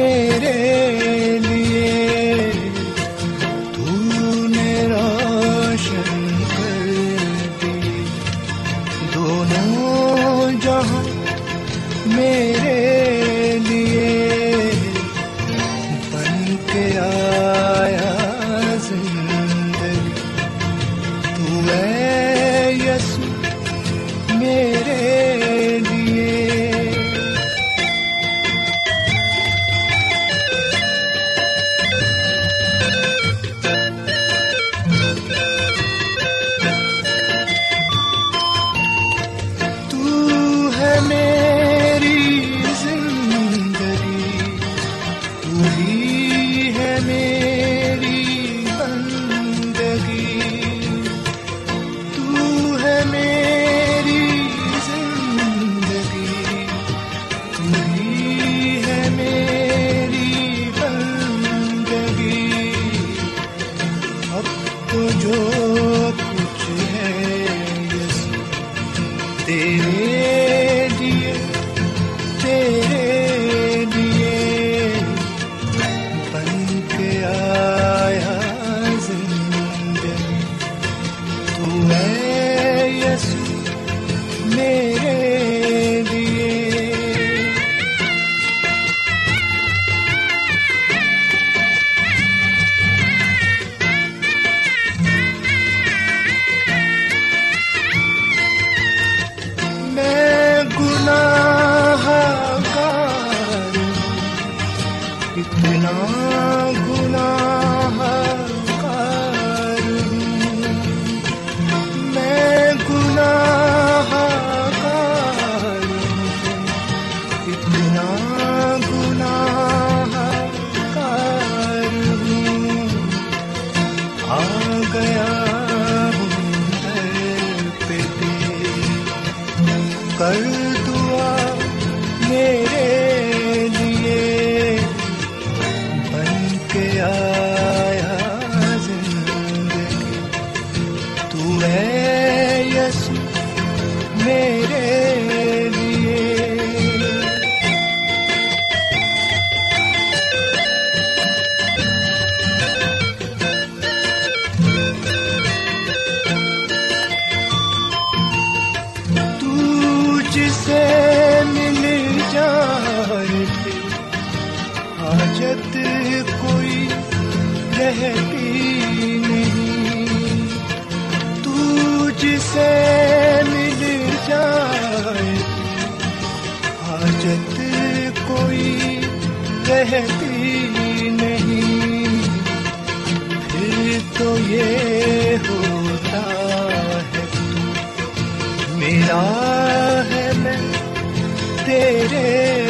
میرے لیے۔ تو نے روشن کر دی۔ دونوں جہاں میرے حاجت کوئی رہتی نہیں۔ پھر تو یہ ہوتا ہے میرا ہے میں تیرے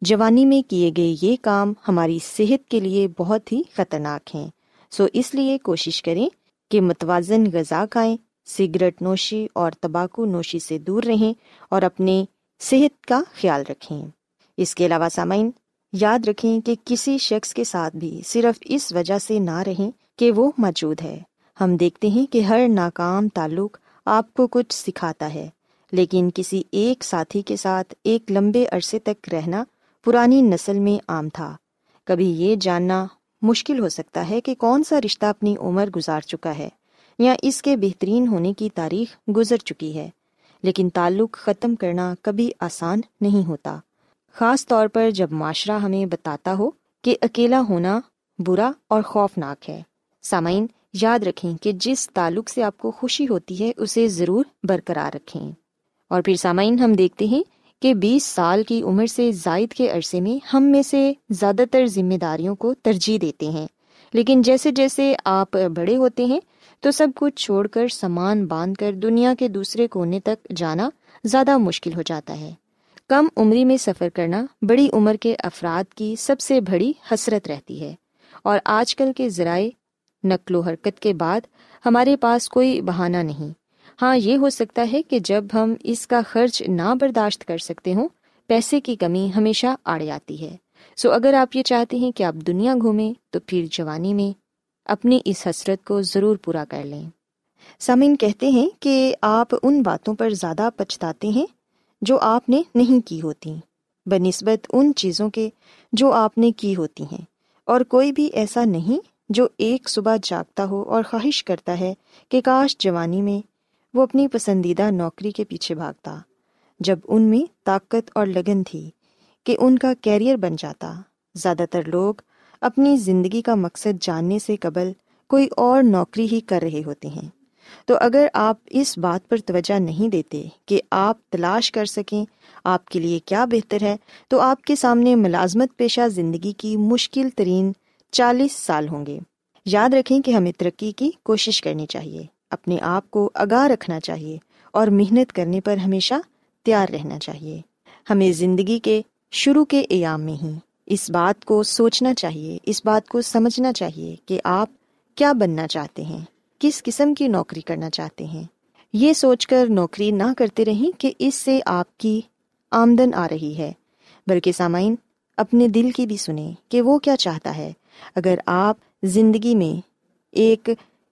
جوانی میں کیے گئے یہ کام ہماری صحت کے لیے بہت ہی خطرناک ہیں۔ سو اس لیے کوشش کریں کہ متوازن غذا کھائیں، سگریٹ نوشی اور تمباکو نوشی سے دور رہیں اور اپنے صحت کا خیال رکھیں۔ اس کے علاوہ سامعین، یاد رکھیں کہ کسی شخص کے ساتھ بھی صرف اس وجہ سے نہ رہیں کہ وہ موجود ہے۔ ہم دیکھتے ہیں کہ ہر ناکام تعلق آپ کو کچھ سکھاتا ہے، لیکن کسی ایک ساتھی کے ساتھ ایک لمبے عرصے تک رہنا پرانی نسل میں عام تھا۔ کبھی یہ جاننا مشکل ہو سکتا ہے کہ کون سا رشتہ اپنی عمر گزار چکا ہے یا اس کے بہترین ہونے کی تاریخ گزر چکی ہے، لیکن تعلق ختم کرنا کبھی آسان نہیں ہوتا۔ خاص طور پر جب معاشرہ ہمیں بتاتا ہو کہ اکیلا ہونا برا اور خوفناک ہے۔ سامعین، یاد رکھیں کہ جس تعلق سے آپ کو خوشی ہوتی ہے، اسے ضرور برقرار رکھیں۔ اور پھر سامعین، ہم دیکھتے ہیں کہ بیس سال کی عمر سے زائد کے عرصے میں ہم میں سے زیادہ تر ذمہ داریوں کو ترجیح دیتے ہیں۔ لیکن جیسے جیسے آپ بڑے ہوتے ہیں، تو سب کچھ چھوڑ کر سامان باندھ کر دنیا کے دوسرے کونے تک جانا زیادہ مشکل ہو جاتا ہے۔ کم عمری میں سفر کرنا بڑی عمر کے افراد کی سب سے بڑی حسرت رہتی ہے۔ اور آج کل کے ذرائع، نقل و حرکت کے بعد ہمارے پاس کوئی بہانہ نہیں۔ ہاں یہ ہو سکتا ہے کہ جب ہم اس کا خرچ نہ برداشت کر سکتے ہوں، پیسے کی کمی ہمیشہ آڑے آتی ہے۔ سو اگر آپ یہ چاہتے ہیں کہ آپ دنیا گھومیں، تو پھر جوانی میں اپنی اس حسرت کو ضرور پورا کر لیں۔ سامعین، کہتے ہیں کہ آپ ان باتوں پر زیادہ پچھتاتے ہیں جو آپ نے نہیں کی ہوتی۔ بہ نسبت ان چیزوں کے جو آپ نے کی ہوتی ہیں۔ اور کوئی بھی ایسا نہیں جو ایک صبح جاگتا ہو اور خواہش کرتا ہے کہ کاش جوانی میں وہ اپنی پسندیدہ نوکری کے پیچھے بھاگتا، جب ان میں طاقت اور لگن تھی کہ ان کا کیریئر بن جاتا۔ زیادہ تر لوگ اپنی زندگی کا مقصد جاننے سے قبل کوئی اور نوکری ہی کر رہے ہوتے ہیں۔ تو اگر آپ اس بات پر توجہ نہیں دیتے کہ آپ تلاش کر سکیں آپ کے لیے کیا بہتر ہے، تو آپ کے سامنے ملازمت پیشہ زندگی کی مشکل ترین چالیس سال ہوں گے۔ یاد رکھیں کہ ہمیں ترقی کی کوشش کرنی چاہیے۔ اپنے آپ کو آگاہ رکھنا چاہیے اور محنت کرنے پر ہمیشہ تیار رہنا چاہیے۔ ہمیں زندگی کے شروع کے ایام میں ہی اس بات کو سوچنا چاہیے، اس بات کو سمجھنا چاہیے کہ آپ کیا بننا چاہتے ہیں، کس قسم کی نوکری کرنا چاہتے ہیں۔ یہ سوچ کر نوکری نہ کرتے رہیں کہ اس سے آپ کی آمدن آ رہی ہے۔ بلکہ سامعین، اپنے دل کی بھی سنیں کہ وہ کیا چاہتا ہے۔ اگر آپ زندگی میں ایک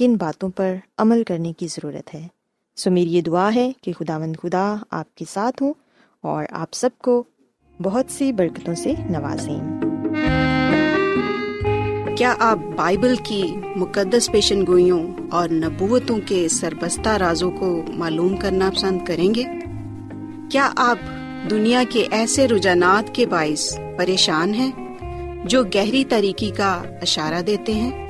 کن باتوں پر عمل کرنے کی ضرورت ہے۔ سو میری یہ دعا ہے کہ خدا مند خدا آپ کے ساتھ ہوں اور آپ سب کو بہت سی برکتوں سے نوازیں۔ کیا آپ بائبل کی مقدس پیشن گوئیوں اور نبوتوں کے سربستہ رازوں کو معلوم کرنا پسند کریں گے؟ کیا آپ دنیا کے ایسے رجحانات کے باعث پریشان ہیں جو گہری طریقے کا اشارہ دیتے ہیں؟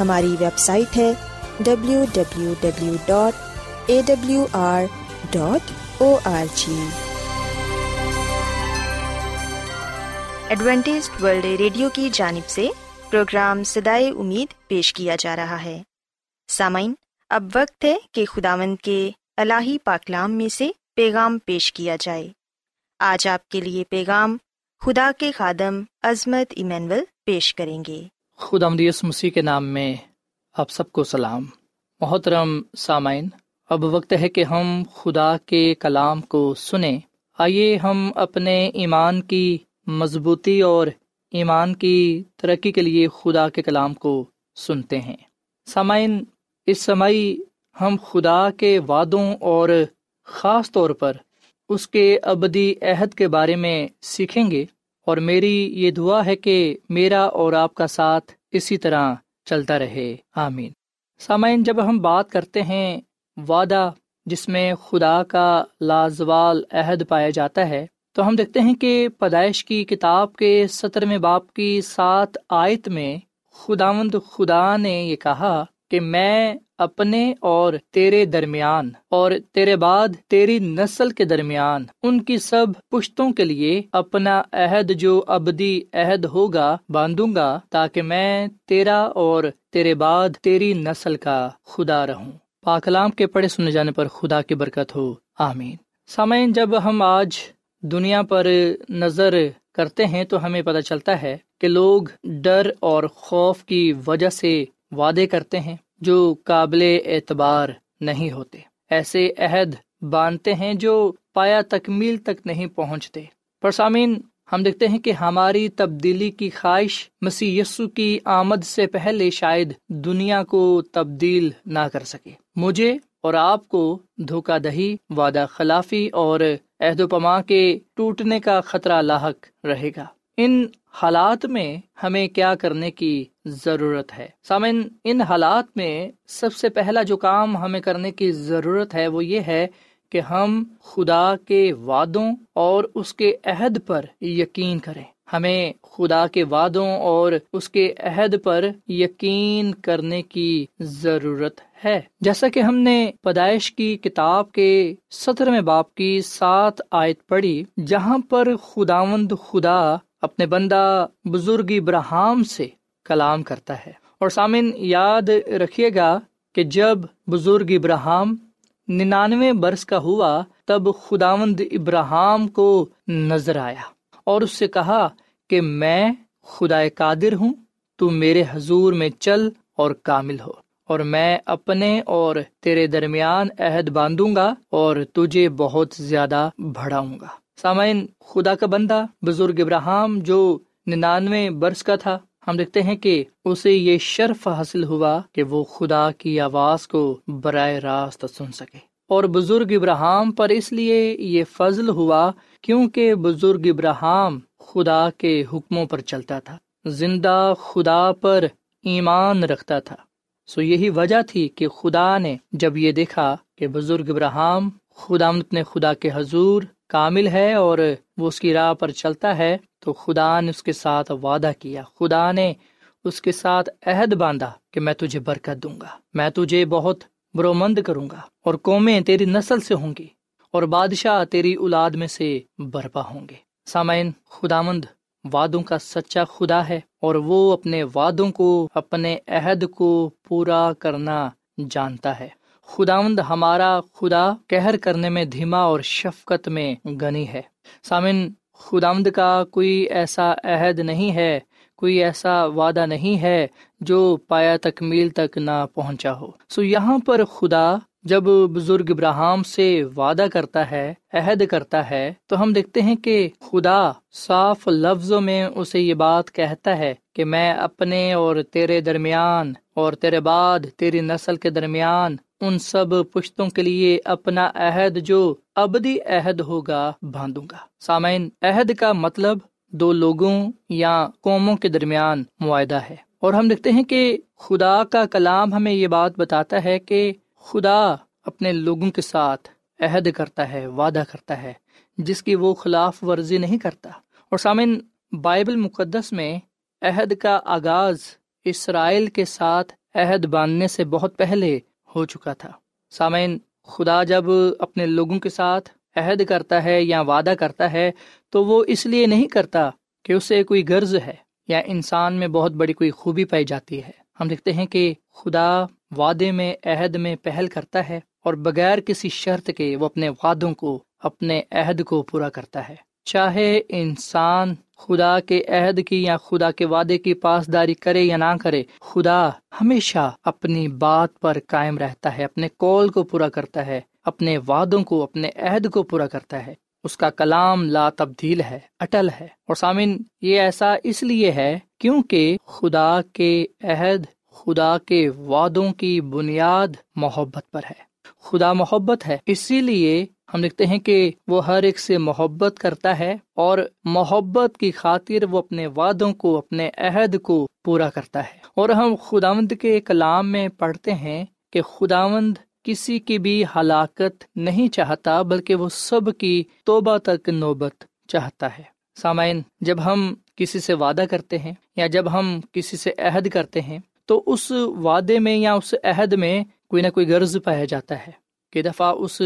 ہماری ویب سائٹ ہے W W W dot A W R dot O R G Adventist World Radio کی جانب سے پروگرام سدائے امید پیش کیا جا رہا ہے۔ سامعین، اب وقت ہے کہ خداوند کے الہی پاکلام میں سے پیغام پیش کیا جائے۔ آج آپ کے لیے پیغام خدا کے خادم عظمت ایمینول پیش کریں گے۔ خدا مدیس مسیح کے نام میں آپ سب کو سلام۔ محترم سامعین، اب وقت ہے کہ ہم خدا کے کلام کو سنیں۔ آئیے ہم اپنے ایمان کی مضبوطی اور ایمان کی ترقی کے لیے خدا کے کلام کو سنتے ہیں۔ سامعین، اس سمائی ہم خدا کے وعدوں اور خاص طور پر اس کے ابدی عہد کے بارے میں سیکھیں گے۔ اور میری یہ دعا ہے کہ میرا اور آپ کا ساتھ اسی طرح چلتا رہے۔ آمین۔ سامعین، جب ہم بات کرتے ہیں، وعدہ جس میں خدا کا لازوال عہد پایا جاتا ہے، تو ہم دیکھتے ہیں کہ پیدائش کی کتاب کے سطر میں باپ کی سات آیت میں خداوند خدا نے یہ کہا کہ میں اپنے اور تیرے درمیان اور تیرے بعد تیری نسل کے درمیان ان کی سب پشتوں کے لیے اپنا عہد جو ابدی عہد ہوگا باندھوں گا تاکہ میں تیرا اور تیرے بعد تیری نسل کا خدا رہوں۔ پاکلام کے پڑھے سنے جانے پر خدا کی برکت ہو۔ آمین۔ سامعین، جب ہم آج دنیا پر نظر کرتے ہیں تو ہمیں پتہ چلتا ہے کہ لوگ ڈر اور خوف کی وجہ سے وعدے کرتے ہیں۔ جو قابل اعتبار نہیں ہوتے۔ ایسے عہد باندھتے ہیں جو پایا تکمیل تک نہیں پہنچتے۔ پرسامین ہم دیکھتے ہیں کہ ہماری تبدیلی کی خواہش مسیح یسو کی آمد سے پہلے شاید دنیا کو تبدیل نہ کر سکے۔ مجھے اور آپ کو دھوکہ دہی، وعدہ خلافی اور عہد و پما کے ٹوٹنے کا خطرہ لاحق رہے گا۔ ان حالات میں ہمیں کیا کرنے کی ضرورت ہے۔ سامن ان حالات میں سب سے پہلا جو کام ہمیں کرنے کی ضرورت ہے وہ یہ ہے کہ ہم خدا کے وعدوں اور اس کے عہد پر یقین کریں۔ ہمیں خدا کے وعدوں اور اس کے عہد پر یقین کرنے کی ضرورت ہے۔ جیسا کہ ہم نے پیدائش کی کتاب کے سطر میں باپ کی سات آیت پڑھی، جہاں پر خداوند خدا اپنے بندہ بزرگ ابراہم سے کلام کرتا ہے۔ اور سامن یاد رکھیے گا کہ جب بزرگ ابراہم ننانوے برس کا ہوا، تب خداوند ابراہم کو نظر آیا اور اس سے کہا کہ میں خدا قادر ہوں، تو میرے حضور میں چل اور کامل ہو اور میں اپنے اور تیرے درمیان عہد باندھوں گا اور تجھے بہت زیادہ بڑھاؤں گا۔ سامعین، خدا کا بندہ، بزرگ ابراہم جو ننانوے برس کا تھا، ہم دیکھتے ہیں کہ اسے یہ شرف حاصل ہوا کہ وہ خدا کی آواز کو براہ راست سن سکے۔ اور بزرگ ابراہم پر اس لیے یہ فضل ہوا کیونکہ بزرگ ابراہم خدا کے حکموں پر چلتا تھا۔ زندہ خدا پر ایمان رکھتا تھا۔ سو یہی وجہ تھی کہ خدا نے جب یہ دیکھا کہ بزرگ ابراہم خدا اپنے خدا کے حضور کامل ہے اور وہ اس کی راہ پر چلتا ہے، تو خدا نے اس کے ساتھ وعدہ کیا۔ خدا نے اس کے ساتھ عہد باندھا کہ میں تجھے برکت دوں گا، میں تجھے بہت برومند کروں گا اور قومیں تیری نسل سے ہوں گی اور بادشاہ تیری اولاد میں سے برپا ہوں گے۔ سامعین خدا مند وادوں کا سچا خدا ہے اور وہ اپنے وادوں کو، اپنے عہد کو پورا کرنا جانتا ہے۔ خداوند ہمارا خدا کہر کرنے میں دھیما اور شفقت میں گنی ہے۔ سامن خداوند کا کوئی ایسا عہد نہیں ہے، کوئی ایسا وعدہ نہیں ہے جو پایا تکمیل تک نہ پہنچا ہو۔ سو یہاں پر خدا جب بزرگ ابراہم سے وعدہ کرتا ہے، عہد کرتا ہے، تو ہم دیکھتے ہیں کہ خدا صاف لفظوں میں اسے یہ بات کہتا ہے کہ میں اپنے اور تیرے درمیان اور تیرے بعد تیری نسل کے درمیان ان سب پشتوں کے لیے اپنا عہد جو ابدی عہد ہوگا باندھوں گا۔ سامعین، عہد کا مطلب دو لوگوں یا قوموں کے درمیان معاہدہ ہے۔ اور ہم دیکھتے ہیں کہ خدا کا کلام ہمیں یہ بات بتاتا ہے کہ خدا اپنے لوگوں کے ساتھ عہد کرتا ہے، وعدہ کرتا ہے، جس کی وہ خلاف ورزی نہیں کرتا۔ اور سامن بائبل مقدس میں عہد کا آغاز اسرائیل کے ساتھ عہد باندھنے سے بہت پہلے ہو چکا تھا۔ سامعین، خدا جب اپنے لوگوں کے ساتھ عہد کرتا ہے یا وعدہ کرتا ہے، تو وہ اس لیے نہیں کرتا کہ اسے کوئی غرض ہے یا انسان میں بہت بڑی کوئی خوبی پائی جاتی ہے۔ ہم دیکھتے ہیں کہ خدا وعدے میں، عہد میں پہل کرتا ہے اور بغیر کسی شرط کے وہ اپنے وعدوں کو، اپنے عہد کو پورا کرتا ہے۔ چاہے انسان خدا کے عہد کی یا خدا کے وعدے کی پاسداری کرے یا نہ کرے، خدا ہمیشہ اپنی بات پر قائم رہتا ہے، اپنے کول کو پورا کرتا ہے، اپنے وعدوں کو، اپنے عہد کو پورا کرتا ہے۔ اس کا کلام لا تبدیل ہے، اٹل ہے۔ اور سامن یہ ایسا اس لیے ہے کیونکہ خدا کے عہد، خدا کے وعدوں کی بنیاد محبت پر ہے۔ خدا محبت ہے، اسی لیے ہم لکھتے ہیں کہ وہ ہر ایک سے محبت کرتا ہے اور محبت کی خاطر وہ اپنے وعدوں کو، اپنے عہد کو پورا کرتا ہے۔ اور ہم خداوند کے کلام میں پڑھتے ہیں کہ خداوند کسی کی بھی ہلاکت نہیں چاہتا، بلکہ وہ سب کی توبہ تک نوبت چاہتا ہے۔ سامعین، جب ہم کسی سے وعدہ کرتے ہیں یا جب ہم کسی سے عہد کرتے ہیں، تو اس وعدے میں یا اس عہد میں کوئی نہ کوئی غرض پایا جاتا ہے کہ دفعہ اس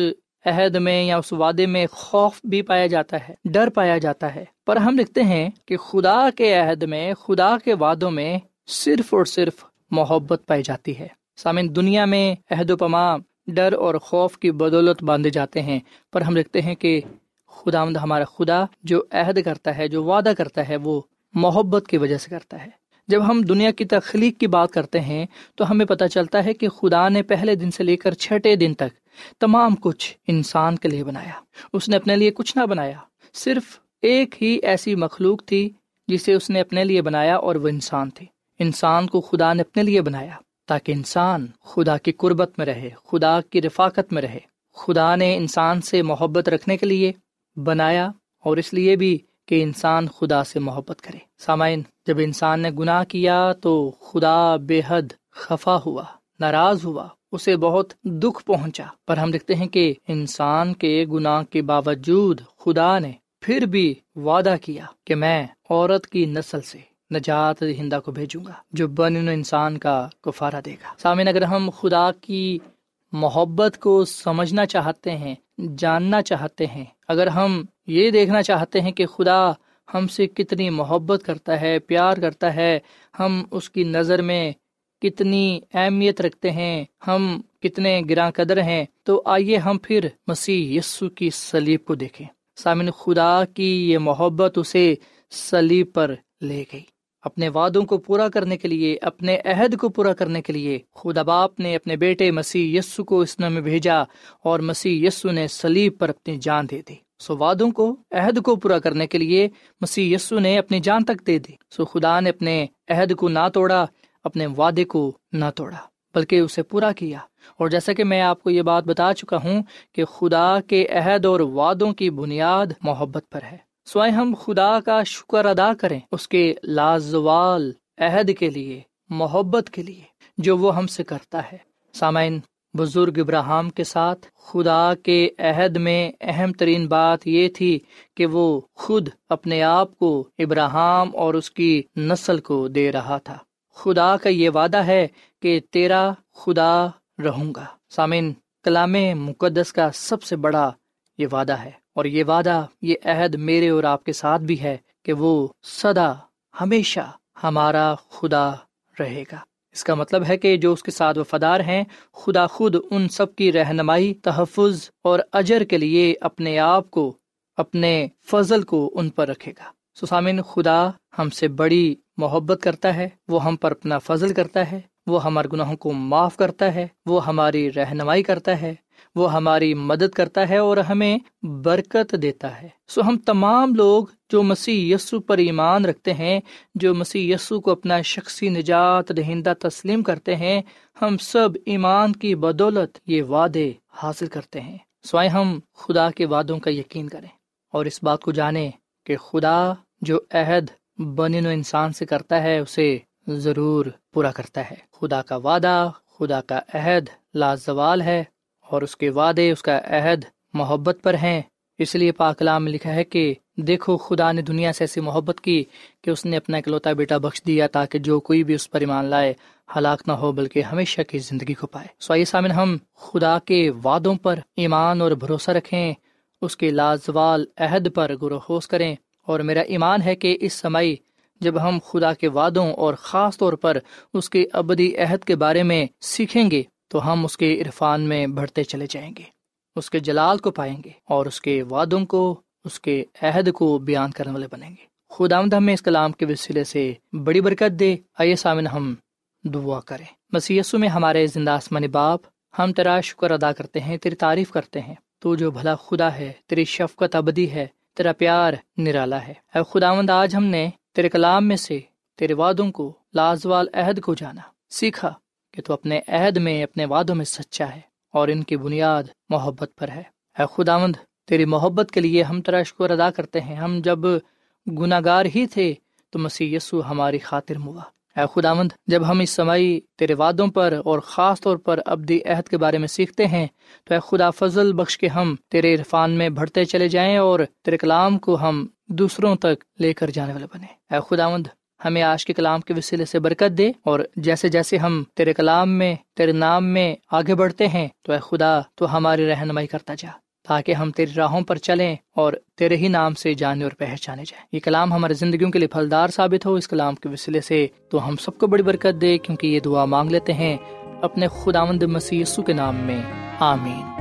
عہد میں یا اس وعدے میں خوف بھی پایا جاتا ہے، ڈر پایا جاتا ہے۔ پر ہم لکھتے ہیں کہ خدا کے عہد میں، خدا کے وعدوں میں صرف اور صرف محبت پائی جاتی ہے۔ سامن دنیا میں عہد و پما ڈر اور خوف کی بدولت باندھے جاتے ہیں۔ پر ہم لکھتے ہیں کہ خدا ہمارا خدا جو عہد کرتا ہے، جو وعدہ کرتا ہے، وہ محبت کی وجہ سے کرتا ہے۔ جب ہم دنیا کی تخلیق کی بات کرتے ہیں تو ہمیں پتہ چلتا ہے کہ خدا نے پہلے دن سے لے کر چھٹے دن تک تمام کچھ انسان کے لیے بنایا۔ اس نے اپنے لیے کچھ نہ بنایا۔ صرف ایک ہی ایسی مخلوق تھی جسے اس نے اپنے لیے بنایا اور وہ انسان تھی انسان کو خدا نے اپنے لیے بنایا تاکہ انسان خدا کی قربت میں رہے، خدا کی رفاقت میں رہے۔ خدا نے انسان سے محبت رکھنے کے لیے بنایا اور اس لیے بھی کہ انسان خدا سے محبت کرے۔ سامعین، جب انسان نے گناہ کیا تو خدا بے حد خفا ہوا، ناراض ہوا، اسے بہت دکھ پہنچا۔ پر ہم دیکھتے ہیں کہ انسان کے گناہ کے باوجود خدا نے پھر بھی وعدہ کیا کہ میں عورت کی نسل سے نجات ہندا کو بھیجوں گا، جو بن انسان کا کفارہ دے گا۔ سامعین، اگر ہم خدا کی محبت کو سمجھنا چاہتے ہیں، جاننا چاہتے ہیں اگر ہم یہ دیکھنا چاہتے ہیں کہ خدا ہم سے کتنی محبت کرتا ہے، پیار کرتا ہے، ہم اس کی نظر میں کتنی اہمیت رکھتے ہیں، ہم کتنے گراں قدر ہیں، تو آئیے ہم پھر مسیح یسو کی سلیب کو دیکھیں۔ سامن خدا کی یہ محبت اسے سلیب پر لے گئی۔ اپنے وعدوں کو پورا کرنے کے لیے، اپنے عہد کو پورا کرنے کے لیے خدا باپ نے اپنے بیٹے مسیح یسو کو اس میں بھیجا اور مسیح یسو نے سلیب پر اپنی جان دے دی۔ سو وعدوں کو، عہد کو پورا کرنے کے لیے مسیح یسو نے اپنی جان تک دے دی۔ سو خدا نے اپنے عہد کو نہ توڑا، اپنے وعدے کو نہ توڑا، بلکہ اسے پورا کیا۔ اور جیسا کہ میں آپ کو یہ بات بتا چکا ہوں کہ خدا کے عہد اور وعدوں کی بنیاد محبت پر ہے۔ سوائے ہم خدا کا شکر ادا کریں اس کے لازوال عہد کے لیے، محبت کے لیے جو وہ ہم سے کرتا ہے۔ سامعین، بزرگ ابراہم کے ساتھ خدا کے عہد میں اہم ترین بات یہ تھی کہ وہ خود اپنے آپ کو ابراہم اور اس کی نسل کو دے رہا تھا۔ خدا کا یہ وعدہ ہے کہ تیرا خدا رہوں گا۔ سامن کلام مقدس کا سب سے بڑا یہ وعدہ ہے۔ اور یہ وعدہ، یہ عہد میرے اور آپ کے ساتھ بھی ہے کہ وہ سدا ہمیشہ ہمارا خدا رہے گا۔ اس کا مطلب ہے کہ جو اس کے ساتھ وفادار ہیں، خدا خود ان سب کی رہنمائی، تحفظ اور اجر کے لیے اپنے آپ کو، اپنے فضل کو ان پر رکھے گا۔ سسامن خدا ہم سے بڑی محبت کرتا ہے، وہ ہم پر اپنا فضل کرتا ہے، وہ ہمارے گناہوں کو معاف کرتا ہے، وہ ہماری رہنمائی کرتا ہے۔ وہ ہماری مدد کرتا ہے اور ہمیں برکت دیتا ہے۔ سو ہم تمام لوگ جو مسیح یسو پر ایمان رکھتے ہیں، جو مسیح یسو کو اپنا شخصی نجات دہندہ تسلیم کرتے ہیں، ہم سب ایمان کی بدولت یہ وعدے حاصل کرتے ہیں۔ سوائے ہم خدا کے وعدوں کا یقین کریں۔ اور اس بات کو جانیں کہ خدا جو عہد بنی نو انسان سے کرتا ہے، اسے ضرور پورا کرتا ہے۔ خدا کا وعدہ، خدا کا عہد لازوال ہے۔ اور اس کے وعدے، اس کا عہد محبت پر ہیں۔ اس لیے پاکلام میں لکھا ہے کہ، دیکھو، خدا نے دنیا سے ایسی محبت کی کہ اس نے اپنا اکلوتا بیٹا بخش دیا تاکہ جو کوئی بھی اس پر ایمان لائے، ہلاک نہ ہو، بلکہ ہمیشہ کی زندگی کو پائے۔ سو آئیے سامن ہم خدا کے وعدوں پر ایمان اور بھروسہ رکھیں، اس کے لازوال عہد پر گروہوس کریں۔ اور میرا ایمان ہے کہ اس سمائی جب ہم خدا کے وعدوں اور خاص طور پر اس کے ابدی عہد کے بارے میں سیکھیں گے تو ہم اس کے عرفان میں بڑھتے چلے جائیں گے، اس کے جلال کو پائیں گے اور اس کے وعدوں کو، اس کے عہد کو بیان کرنے والے بنیں گے۔ خدا آمد ہمیں اس کلام کے وسیلے سے بڑی برکت دے۔ آئیے سامن ہم دعا کریں۔ مسیسو میں ہمارے زندہ آسمانی باپ، ہم تیرا شکر ادا کرتے ہیں، تیری تعریف کرتے ہیں۔ تو جو بھلا خدا ہے، تیری شفقت ابدی ہے، تیرا پیار نرالا ہے۔ اے خداوند آج ہم نے تیرے کلام میں سے تیرے وعدوں کو لازوال عہد کو جانا، سیکھا۔ کہ تو اپنے عہد میں، اپنے وعدوں میں سچا ہے اور ان کی بنیاد محبت پر ہے۔ اے خداوند، تیری محبت کے لیے ہم تیرا شکر ادا کرتے ہیں۔ ہم جب گناہ گار ہی تھے تو مسیح یسو ہماری خاطر موا اے خداوند، جب ہم اس سمائی تیرے وعدوں پر اور خاص طور پر ابدی عہد کے بارے میں سیکھتے ہیں، تو اے خدا، فضل بخش کے ہم تیرے عرفان میں بڑھتے چلے جائیں اور تیرے کلام کو ہم دوسروں تک لے کر جانے والے بنے اے خداوند ہمیں آج کے کلام کے وسیلے سے برکت دے اور جیسے جیسے ہم تیرے کلام میں، تیرے نام میں آگے بڑھتے ہیں، تو اے خدا، تو ہماری رہنمائی کرتا جا، تاکہ ہم تیری راہوں پر چلیں اور تیرے ہی نام سے جانے اور پہچانے جائیں۔ یہ کلام ہمارے زندگیوں کے لیے پھلدار ثابت ہو، اس کلام کے وسیلے سے تو ہم سب کو بڑی برکت دے، کیونکہ یہ دعا مانگ لیتے ہیں اپنے خداوند مسیح کے نام میں۔ آمین۔